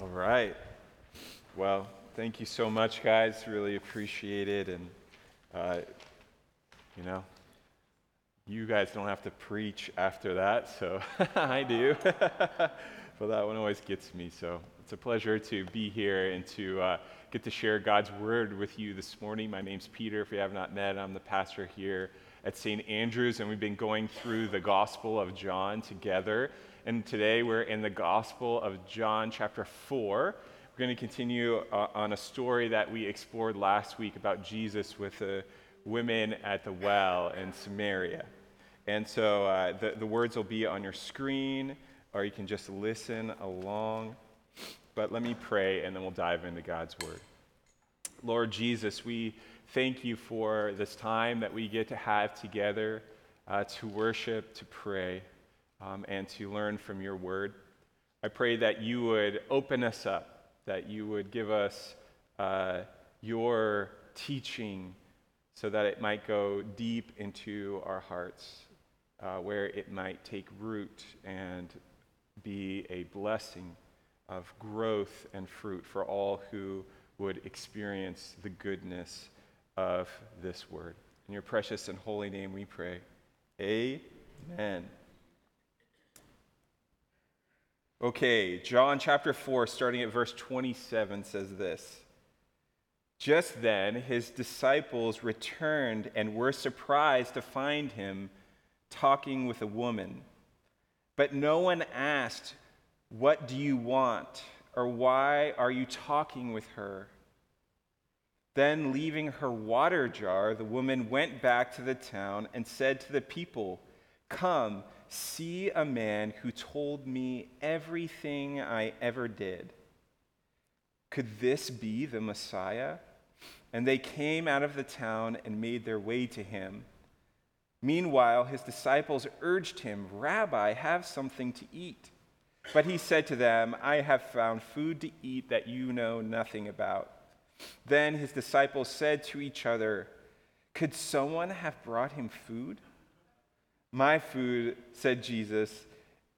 All right. Well, thank you so much, guys. Really appreciate it. And, uh, you know, you guys don't have to preach after that, so I do. but that one always gets me. So it's a pleasure to be here and to uh, get to share God's word with you this morning. My name's Peter. If you have not met, I'm the pastor here at St. Andrews, and we've been going through the Gospel of John together. And today we're in the Gospel of John, chapter 4. We're going to continue uh, on a story that we explored last week about Jesus with the women at the well in Samaria. And so uh, the, the words will be on your screen, or you can just listen along. But let me pray, and then we'll dive into God's Word. Lord Jesus, we thank you for this time that we get to have together uh, to worship, to pray um, and to learn from your word. I pray that you would open us up, that you would give us uh, your teaching so that it might go deep into our hearts, uh, where it might take root and be a blessing of growth and fruit for all who would experience the goodness of this word. In your precious and holy name we pray. Amen. Okay, John chapter 4, starting at verse 27, says this Just then his disciples returned and were surprised to find him talking with a woman. But no one asked, What do you want? or Why are you talking with her? Then, leaving her water jar, the woman went back to the town and said to the people, Come See a man who told me everything I ever did. Could this be the Messiah? And they came out of the town and made their way to him. Meanwhile, his disciples urged him, Rabbi, have something to eat. But he said to them, I have found food to eat that you know nothing about. Then his disciples said to each other, Could someone have brought him food? My food, said Jesus,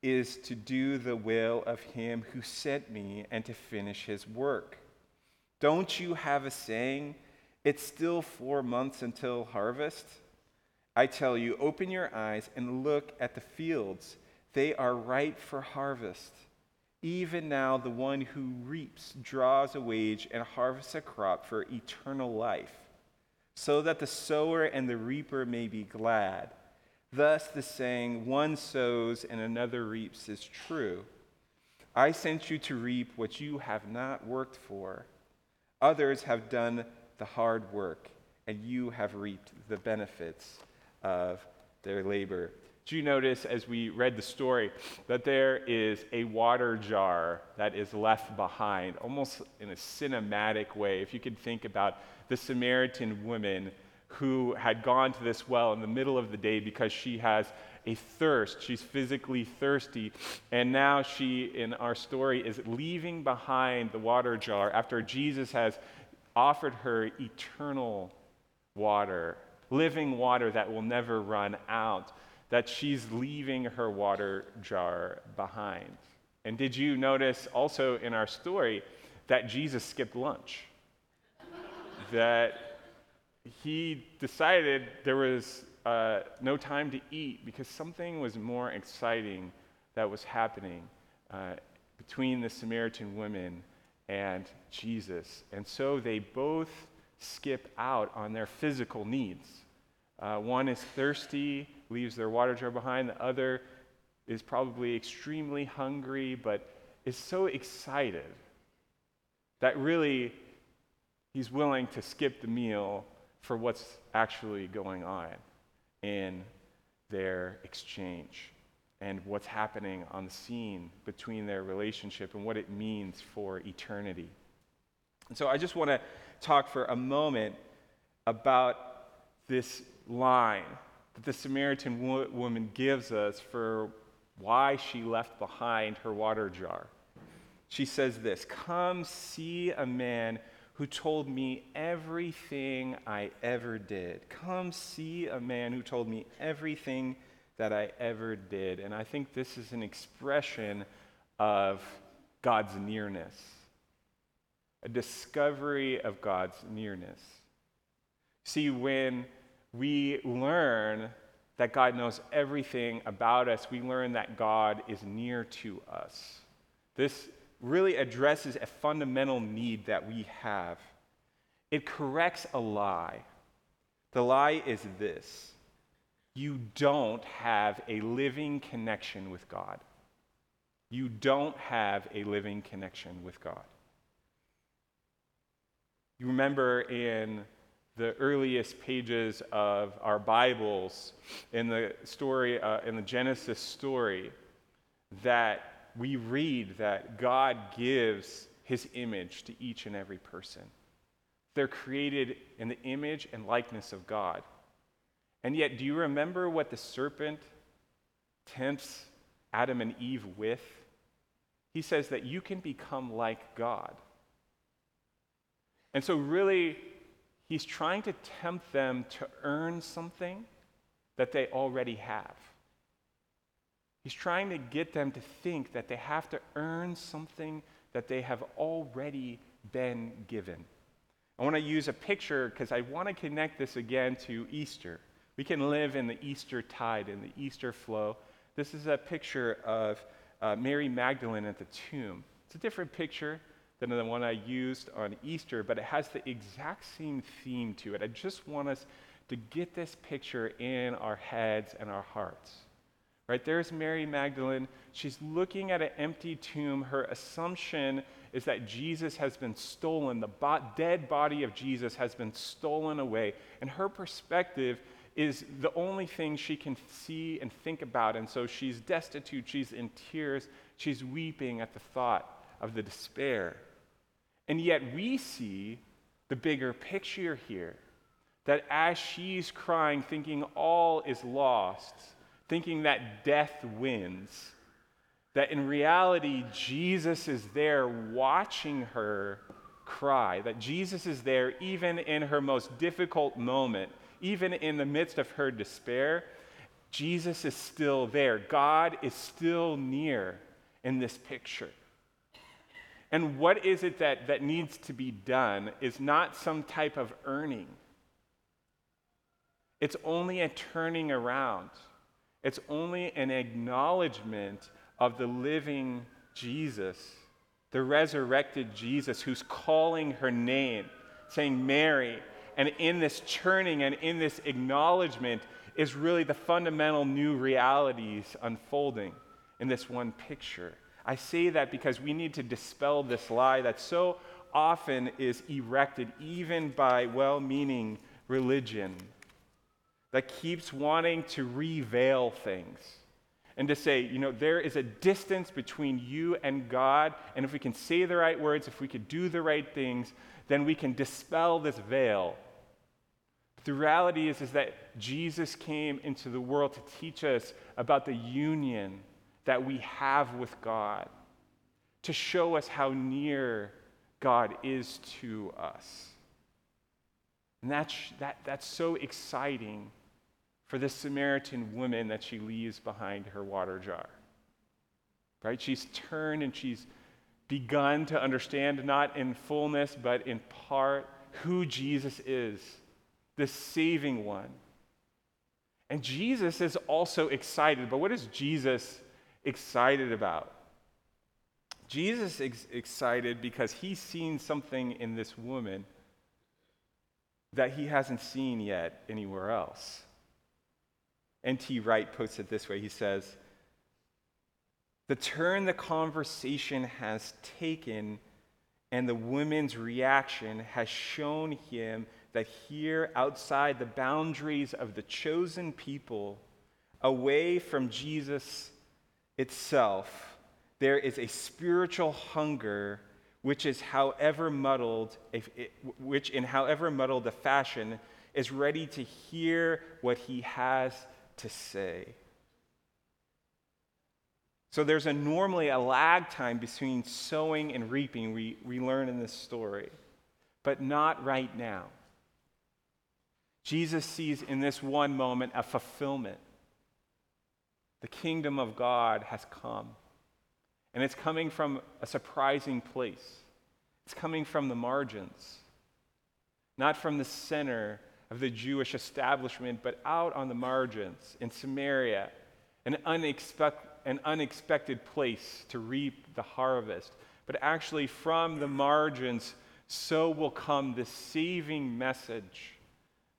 is to do the will of him who sent me and to finish his work. Don't you have a saying, it's still four months until harvest? I tell you, open your eyes and look at the fields. They are ripe for harvest. Even now, the one who reaps draws a wage and harvests a crop for eternal life, so that the sower and the reaper may be glad. Thus, the saying, one sows and another reaps, is true. I sent you to reap what you have not worked for. Others have done the hard work, and you have reaped the benefits of their labor. Do you notice as we read the story that there is a water jar that is left behind, almost in a cinematic way? If you could think about the Samaritan woman who had gone to this well in the middle of the day because she has a thirst. She's physically thirsty. And now she, in our story, is leaving behind the water jar after Jesus has offered her eternal water, living water that will never run out, that she's leaving her water jar behind. And did you notice also in our story that Jesus skipped lunch? that he decided there was uh, no time to eat because something was more exciting that was happening uh, between the Samaritan women and Jesus. And so they both skip out on their physical needs. Uh, one is thirsty, leaves their water jar behind. The other is probably extremely hungry, but is so excited that really he's willing to skip the meal for what's actually going on in their exchange and what's happening on the scene between their relationship and what it means for eternity. And so I just want to talk for a moment about this line that the Samaritan wo- woman gives us for why she left behind her water jar. She says this Come see a man who told me everything I ever did. Come see a man who told me everything that I ever did. And I think this is an expression of God's nearness, a discovery of God's nearness. See, when we learn that God knows everything about us, we learn that God is near to us. This really addresses a fundamental need that we have. It corrects a lie. The lie is this you don't have a living connection with God. You don't have a living connection with God. You remember in the earliest pages of our Bibles, in the story, uh, in the Genesis story, that we read that God gives his image to each and every person. They're created in the image and likeness of God. And yet, do you remember what the serpent tempts Adam and Eve with? He says that you can become like God. And so, really, he's trying to tempt them to earn something that they already have. He's trying to get them to think that they have to earn something that they have already been given. I want to use a picture because I want to connect this again to Easter. We can live in the Easter tide, in the Easter flow. This is a picture of uh, Mary Magdalene at the tomb. It's a different picture than the one I used on Easter, but it has the exact same theme to it. I just want us to get this picture in our heads and our hearts. Right there's Mary Magdalene. She's looking at an empty tomb. Her assumption is that Jesus has been stolen. The bo- dead body of Jesus has been stolen away. And her perspective is the only thing she can see and think about. And so she's destitute, she's in tears, she's weeping at the thought of the despair. And yet we see the bigger picture here that as she's crying, thinking all is lost, thinking that death wins, that in reality, Jesus is there watching her cry, that Jesus is there even in her most difficult moment even in the midst of her despair, Jesus is still there. God is still near in this picture. And what is it that, that needs to be done is not some type of earning. It's only a turning around. It's only an acknowledgement of the living Jesus, the resurrected Jesus who's calling her name, saying, Mary, and in this churning and in this acknowledgement is really the fundamental new realities unfolding in this one picture. I say that because we need to dispel this lie that so often is erected, even by well meaning religion, that keeps wanting to reveal things and to say, you know, there is a distance between you and God, and if we can say the right words, if we could do the right things, then we can dispel this veil the reality is, is that Jesus came into the world to teach us about the union that we have with God, to show us how near God is to us. And that's, that, that's so exciting for this Samaritan woman that she leaves behind her water jar. Right? She's turned and she's begun to understand, not in fullness, but in part, who Jesus is the saving one. And Jesus is also excited. But what is Jesus excited about? Jesus is excited because he's seen something in this woman that he hasn't seen yet anywhere else. N.T. Wright puts it this way he says, The turn the conversation has taken and the woman's reaction has shown him that here, outside the boundaries of the chosen people, away from Jesus itself, there is a spiritual hunger which is however muddled, which in however muddled a fashion is ready to hear what he has to say. So there's a normally a lag time between sowing and reaping, we, we learn in this story, but not right now. Jesus sees in this one moment a fulfillment. The kingdom of God has come. And it's coming from a surprising place. It's coming from the margins, not from the center of the Jewish establishment, but out on the margins in Samaria, an, an unexpected place to reap the harvest. But actually, from the margins, so will come the saving message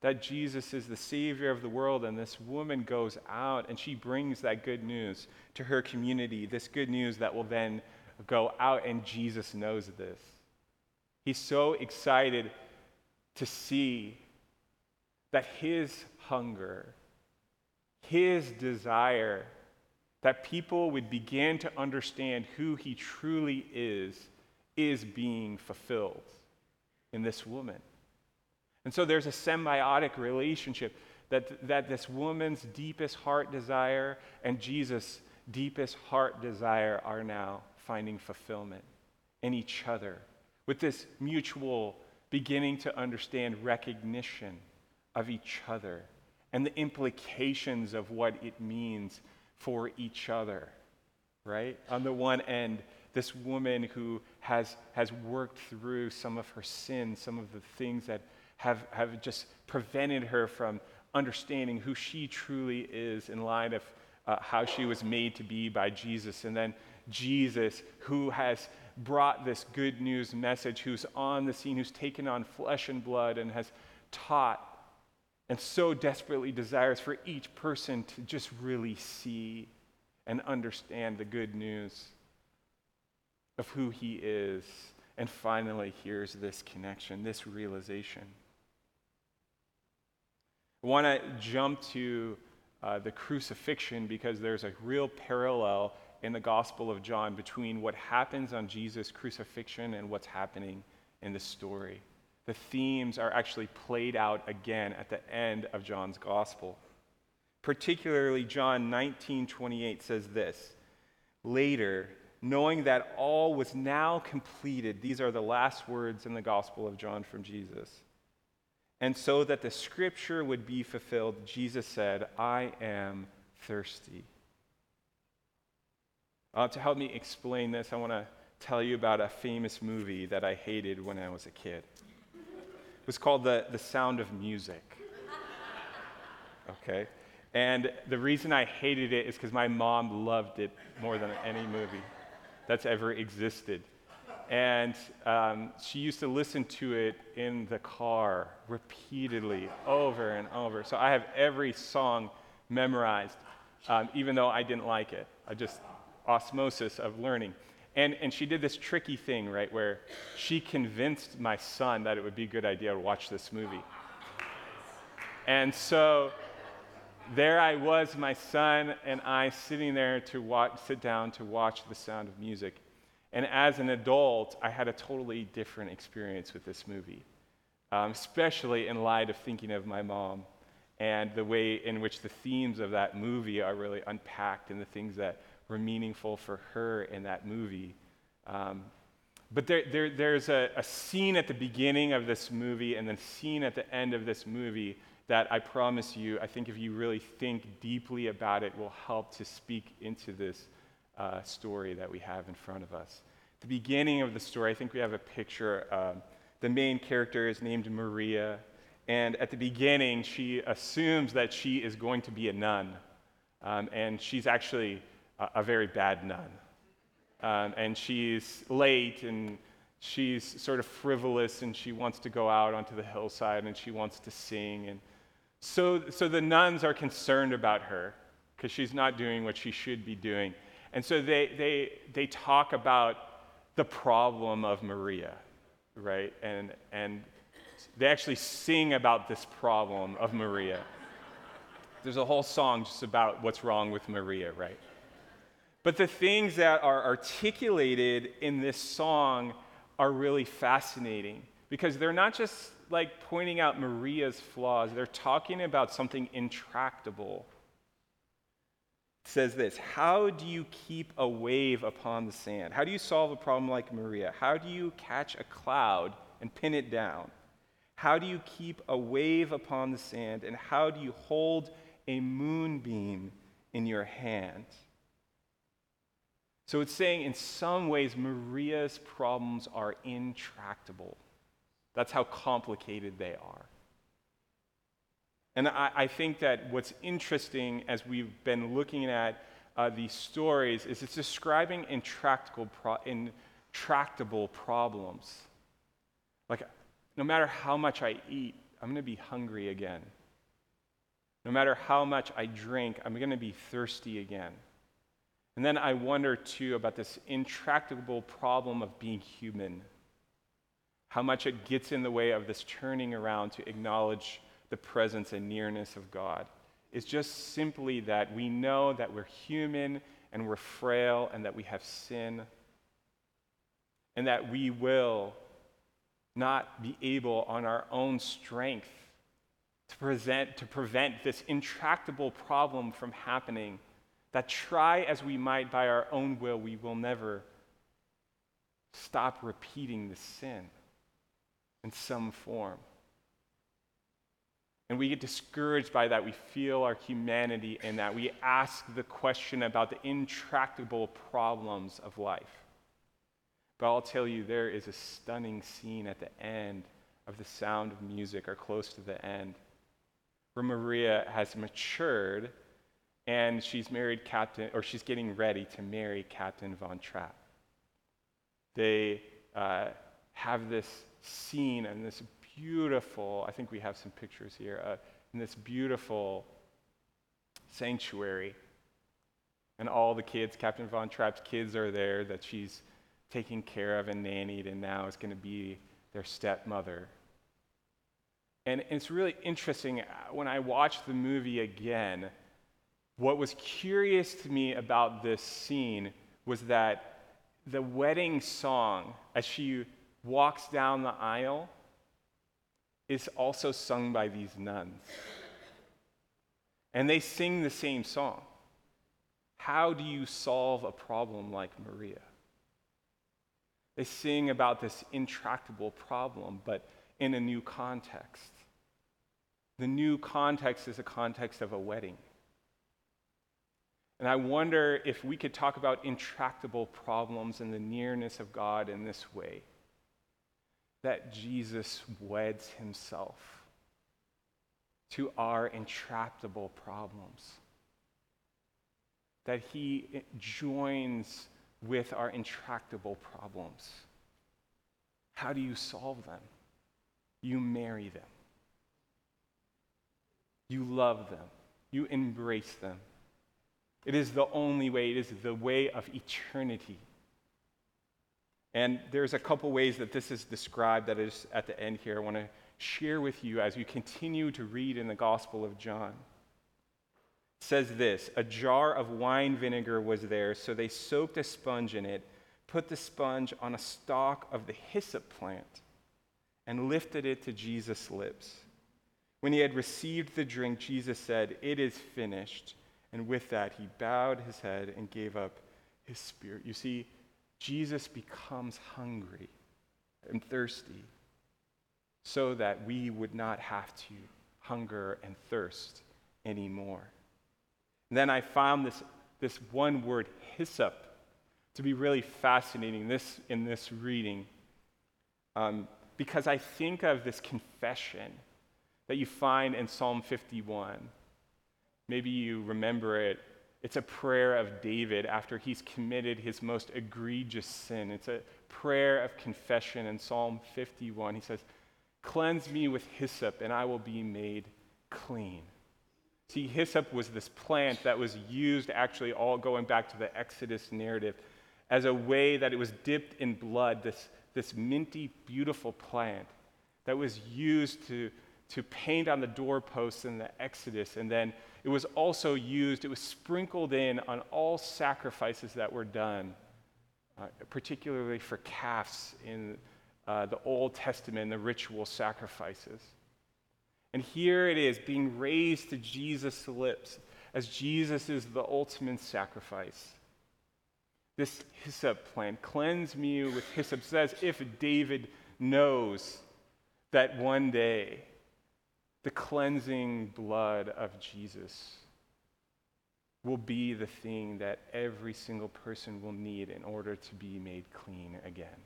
that Jesus is the Savior of the world. And this woman goes out and she brings that good news to her community, this good news that will then go out, and Jesus knows this. He's so excited to see that his hunger, his desire, that people would begin to understand who he truly is, is being fulfilled in this woman. And so there's a symbiotic relationship that, that this woman's deepest heart desire and Jesus' deepest heart desire are now finding fulfillment in each other with this mutual beginning to understand recognition of each other and the implications of what it means for each other, right? On the one end, this woman who has, has worked through some of her sins, some of the things that have, have just prevented her from understanding who she truly is in light of uh, how she was made to be by Jesus. And then Jesus, who has brought this good news message, who's on the scene, who's taken on flesh and blood and has taught and so desperately desires for each person to just really see and understand the good news of who he is. And finally, here's this connection, this realization. I want to jump to uh, the crucifixion because there's a real parallel in the Gospel of John between what happens on Jesus' crucifixion and what's happening in the story the themes are actually played out again at the end of John's gospel. Particularly, John 19 28 says this Later, knowing that all was now completed, these are the last words in the gospel of John from Jesus. And so that the scripture would be fulfilled, Jesus said, I am thirsty. Uh, to help me explain this, I want to tell you about a famous movie that I hated when I was a kid was called the, the Sound of Music. Okay? And the reason I hated it is because my mom loved it more than any movie that's ever existed. And um, she used to listen to it in the car repeatedly, over and over. So I have every song memorized, um, even though I didn't like it. I just, osmosis of learning. And, and she did this tricky thing, right, where she convinced my son that it would be a good idea to watch this movie. And so there I was, my son and I sitting there to watch, sit down to watch The Sound of Music. And as an adult, I had a totally different experience with this movie, um, especially in light of thinking of my mom and the way in which the themes of that movie are really unpacked and the things that were meaningful for her in that movie. Um, but there, there, there's a, a, scene at the beginning of this movie and then scene at the end of this movie that I promise you, I think if you really think deeply about it, will help to speak into this uh, story that we have in front of us. The beginning of the story, I think we have a picture. Um, the main character is named Maria, and at the beginning, she assumes that she is going to be a nun. Um, and she's actually a, very bad nun. Um, and she's late and she's sort of frivolous and she wants to go out onto the hillside and she wants to sing. And so, so the nuns are concerned about her because she's not doing what she should be doing. And so they, they, they talk about the problem of Maria, right? And, and they actually sing about this problem of Maria. There's a whole song just about what's wrong with Maria, right? But the things that are articulated in this song are really fascinating because they're not just like pointing out Maria's flaws, they're talking about something intractable. It says this How do you keep a wave upon the sand? How do you solve a problem like Maria? How do you catch a cloud and pin it down? How do you keep a wave upon the sand? And how do you hold a moonbeam in your hand? So it's saying in some ways, Maria's problems are intractable. That's how complicated they are. And I, I think that what's interesting as we've been looking at uh, these stories is it's describing intractable, pro- intractable problems. Like, no matter how much I eat, I'm going to be hungry again. No matter how much I drink, I'm going to be thirsty again. And then I wonder too about this intractable problem of being human. How much it gets in the way of this turning around to acknowledge the presence and nearness of God. It's just simply that we know that we're human and we're frail and that we have sin and that we will not be able on our own strength to, present, to prevent this intractable problem from happening. That try as we might by our own will, we will never stop repeating the sin in some form. And we get discouraged by that. We feel our humanity in that. We ask the question about the intractable problems of life. But I'll tell you, there is a stunning scene at the end of the sound of music, or close to the end, where Maria has matured and she's married Captain, or she's getting ready to marry Captain Von Trapp. They uh, have this scene and this beautiful, I think we have some pictures here, uh, in this beautiful sanctuary. And all the kids, Captain Von Trapp's kids are there that she's taking care of and nannied, and now is going to be their stepmother. And it's really interesting uh, when I watched the movie again. What was curious to me about this scene was that the wedding song, as she walks down the aisle, is also sung by these nuns. And they sing the same song. How do you solve a problem like Maria? They sing about this intractable problem, but in a new context. The new context is a context of a wedding. And I wonder if we could talk about intractable problems and the nearness of God in this way that Jesus weds himself to our intractable problems, that he joins with our intractable problems. How do you solve them? You marry them. You love them. You embrace them. It is the only way, it is the way of eternity. And there's a couple ways that this is described that is at the end here. I want to share with you as you continue to read in the Gospel of John. It says this A jar of wine vinegar was there, so they soaked a sponge in it, put the sponge on a stalk of the hyssop plant, and lifted it to Jesus' lips. When he had received the drink, Jesus said, It is finished. And with that, he bowed his head and gave up his spirit. You see, Jesus becomes hungry and thirsty so that we would not have to hunger and thirst anymore. And then I found this, this one word, hyssop, to be really fascinating this, in this reading um, because I think of this confession that you find in Psalm 51. Maybe you remember it it's a prayer of David after he's committed his most egregious sin. It's a prayer of confession in Psalm 51. He says, Cleanse me with hyssop, and I will be made clean. See, hyssop was this plant that was used, actually, all going back to the Exodus narrative, as a way that it was dipped in blood, this, this minty, beautiful plant that was used to, to paint on the doorposts in the Exodus and then it was also used, it was sprinkled in on all sacrifices that were done, uh, particularly for calves in uh, the Old Testament, the ritual sacrifices. And here it is being raised to Jesus' lips as Jesus is the ultimate sacrifice. This hyssop plant, cleanse me with hyssop, says if David knows that one day the cleansing blood of Jesus will be the thing that every single person will need in order to be made clean again.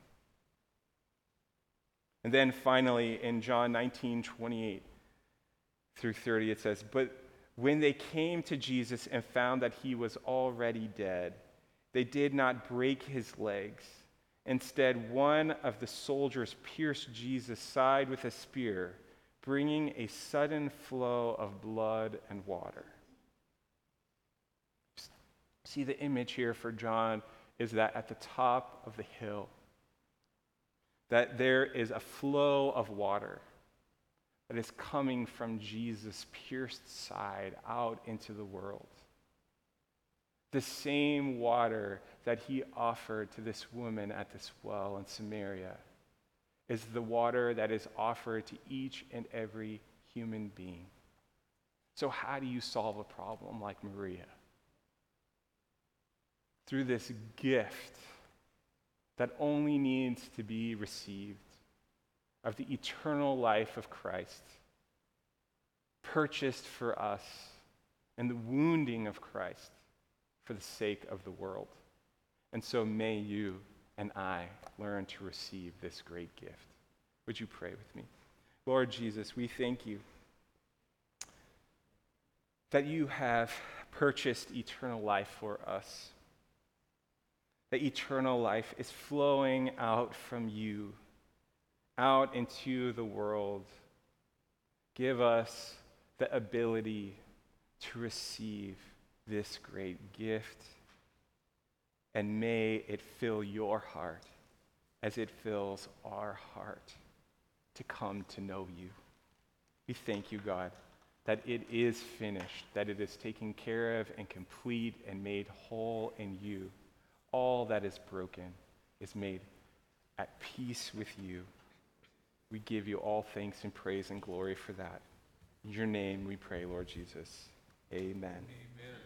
And then finally, in John 19 28 through 30, it says, But when they came to Jesus and found that he was already dead, they did not break his legs. Instead, one of the soldiers pierced Jesus' side with a spear, bringing a sudden flow of blood and water. See, the image here for John is that at the top of the hill, that there is a flow of water that is coming from Jesus' pierced side out into the world. The same water that he offered to this woman at this well in Samaria is the water that is offered to each and every human being. So, how do you solve a problem like Maria? Through this gift that only needs to be received of the eternal life of Christ, purchased for us, and the wounding of Christ for the sake of the world. And so may you and I learn to receive this great gift. Would you pray with me? Lord Jesus, we thank you that you have purchased eternal life for us that eternal life is flowing out from you, out into the world. Give us the ability to receive this great gift, and may it fill your heart as it fills our heart to come to know you. We thank you, God, that it is finished, that it is taken care of and complete and made whole in you all that is broken is made at peace with you. We give you all thanks and praise and glory for that. In your name we pray, Lord Jesus. Amen. Amen.